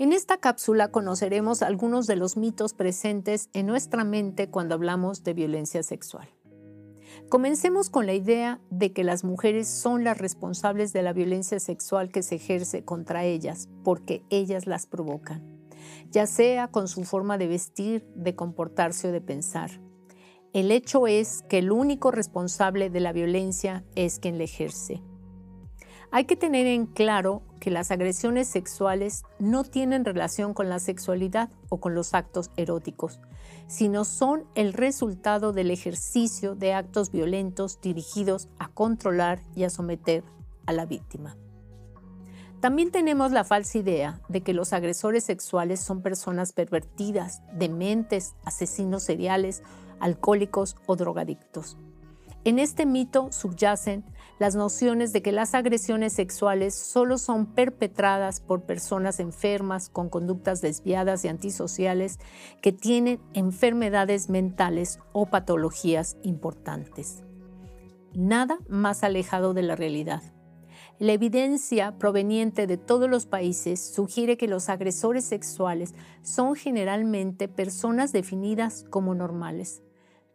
En esta cápsula conoceremos algunos de los mitos presentes en nuestra mente cuando hablamos de violencia sexual. Comencemos con la idea de que las mujeres son las responsables de la violencia sexual que se ejerce contra ellas porque ellas las provocan, ya sea con su forma de vestir, de comportarse o de pensar. El hecho es que el único responsable de la violencia es quien la ejerce. Hay que tener en claro que las agresiones sexuales no tienen relación con la sexualidad o con los actos eróticos, sino son el resultado del ejercicio de actos violentos dirigidos a controlar y a someter a la víctima. También tenemos la falsa idea de que los agresores sexuales son personas pervertidas, dementes, asesinos seriales, alcohólicos o drogadictos. En este mito subyacen las nociones de que las agresiones sexuales solo son perpetradas por personas enfermas con conductas desviadas y antisociales que tienen enfermedades mentales o patologías importantes. Nada más alejado de la realidad. La evidencia proveniente de todos los países sugiere que los agresores sexuales son generalmente personas definidas como normales,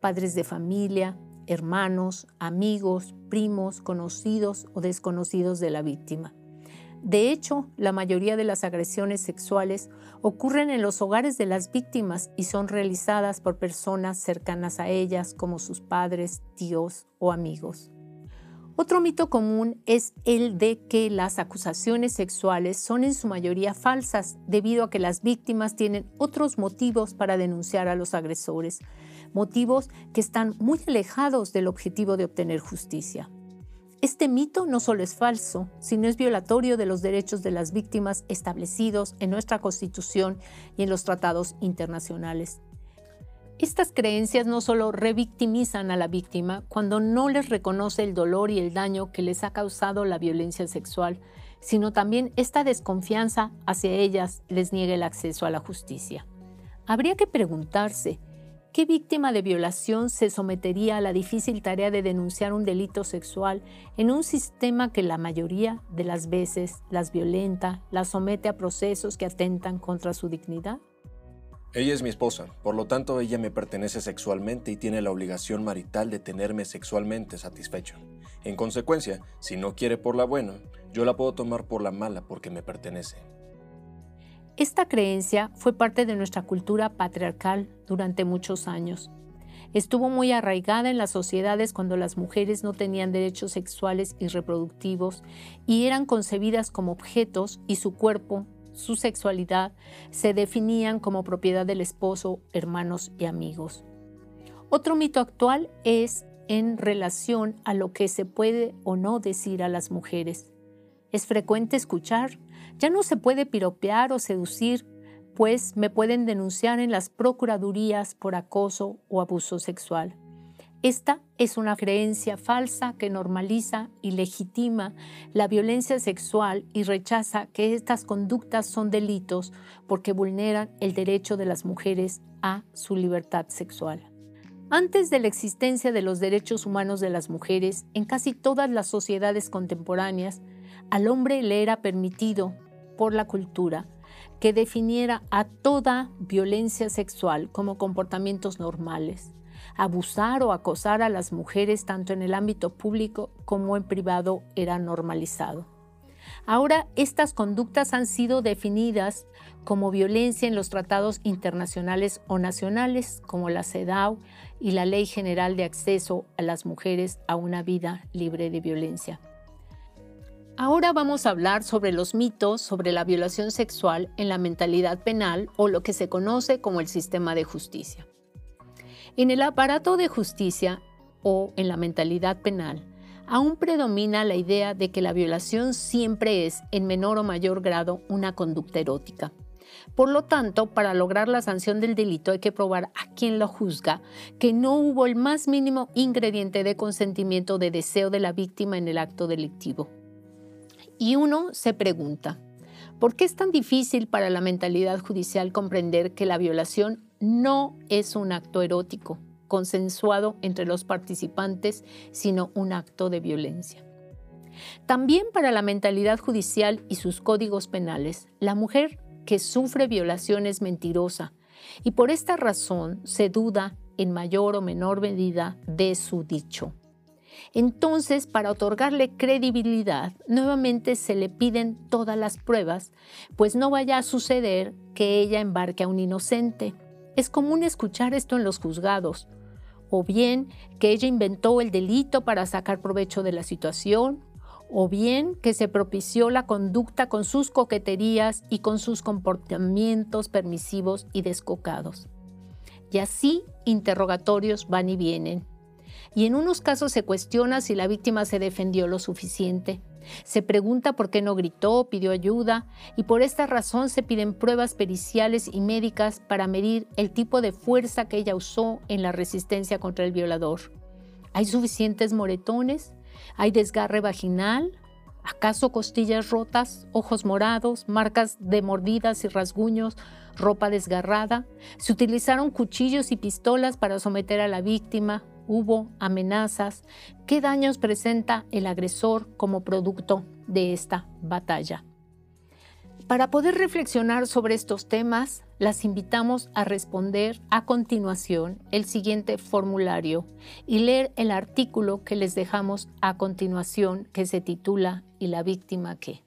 padres de familia, hermanos, amigos, primos, conocidos o desconocidos de la víctima. De hecho, la mayoría de las agresiones sexuales ocurren en los hogares de las víctimas y son realizadas por personas cercanas a ellas como sus padres, tíos o amigos. Otro mito común es el de que las acusaciones sexuales son en su mayoría falsas debido a que las víctimas tienen otros motivos para denunciar a los agresores, motivos que están muy alejados del objetivo de obtener justicia. Este mito no solo es falso, sino es violatorio de los derechos de las víctimas establecidos en nuestra Constitución y en los tratados internacionales. Estas creencias no solo revictimizan a la víctima cuando no les reconoce el dolor y el daño que les ha causado la violencia sexual, sino también esta desconfianza hacia ellas les niega el acceso a la justicia. Habría que preguntarse, ¿Qué víctima de violación se sometería a la difícil tarea de denunciar un delito sexual en un sistema que la mayoría de las veces las violenta, las somete a procesos que atentan contra su dignidad? Ella es mi esposa, por lo tanto ella me pertenece sexualmente y tiene la obligación marital de tenerme sexualmente satisfecho. En consecuencia, si no quiere por la buena, yo la puedo tomar por la mala porque me pertenece. Esta creencia fue parte de nuestra cultura patriarcal durante muchos años. Estuvo muy arraigada en las sociedades cuando las mujeres no tenían derechos sexuales y reproductivos y eran concebidas como objetos y su cuerpo, su sexualidad, se definían como propiedad del esposo, hermanos y amigos. Otro mito actual es en relación a lo que se puede o no decir a las mujeres. Es frecuente escuchar ya no se puede piropear o seducir, pues me pueden denunciar en las procuradurías por acoso o abuso sexual. Esta es una creencia falsa que normaliza y legitima la violencia sexual y rechaza que estas conductas son delitos porque vulneran el derecho de las mujeres a su libertad sexual. Antes de la existencia de los derechos humanos de las mujeres, en casi todas las sociedades contemporáneas, al hombre le era permitido por la cultura que definiera a toda violencia sexual como comportamientos normales. Abusar o acosar a las mujeres tanto en el ámbito público como en privado era normalizado. Ahora estas conductas han sido definidas como violencia en los tratados internacionales o nacionales como la CEDAW y la Ley General de Acceso a las Mujeres a una Vida Libre de Violencia. Ahora vamos a hablar sobre los mitos sobre la violación sexual en la mentalidad penal o lo que se conoce como el sistema de justicia. En el aparato de justicia o en la mentalidad penal, aún predomina la idea de que la violación siempre es, en menor o mayor grado, una conducta erótica. Por lo tanto, para lograr la sanción del delito hay que probar a quien lo juzga que no hubo el más mínimo ingrediente de consentimiento de deseo de la víctima en el acto delictivo. Y uno se pregunta, ¿por qué es tan difícil para la mentalidad judicial comprender que la violación no es un acto erótico? consensuado entre los participantes, sino un acto de violencia. También para la mentalidad judicial y sus códigos penales, la mujer que sufre violación es mentirosa y por esta razón se duda en mayor o menor medida de su dicho. Entonces, para otorgarle credibilidad, nuevamente se le piden todas las pruebas, pues no vaya a suceder que ella embarque a un inocente. Es común escuchar esto en los juzgados, o bien que ella inventó el delito para sacar provecho de la situación, o bien que se propició la conducta con sus coqueterías y con sus comportamientos permisivos y descocados. Y así interrogatorios van y vienen. Y en unos casos se cuestiona si la víctima se defendió lo suficiente. Se pregunta por qué no gritó, pidió ayuda y por esta razón se piden pruebas periciales y médicas para medir el tipo de fuerza que ella usó en la resistencia contra el violador. ¿Hay suficientes moretones? ¿Hay desgarre vaginal? ¿Acaso costillas rotas, ojos morados, marcas de mordidas y rasguños, ropa desgarrada? ¿Se utilizaron cuchillos y pistolas para someter a la víctima? ¿Hubo amenazas? ¿Qué daños presenta el agresor como producto de esta batalla? Para poder reflexionar sobre estos temas, las invitamos a responder a continuación el siguiente formulario y leer el artículo que les dejamos a continuación que se titula ¿Y la víctima qué?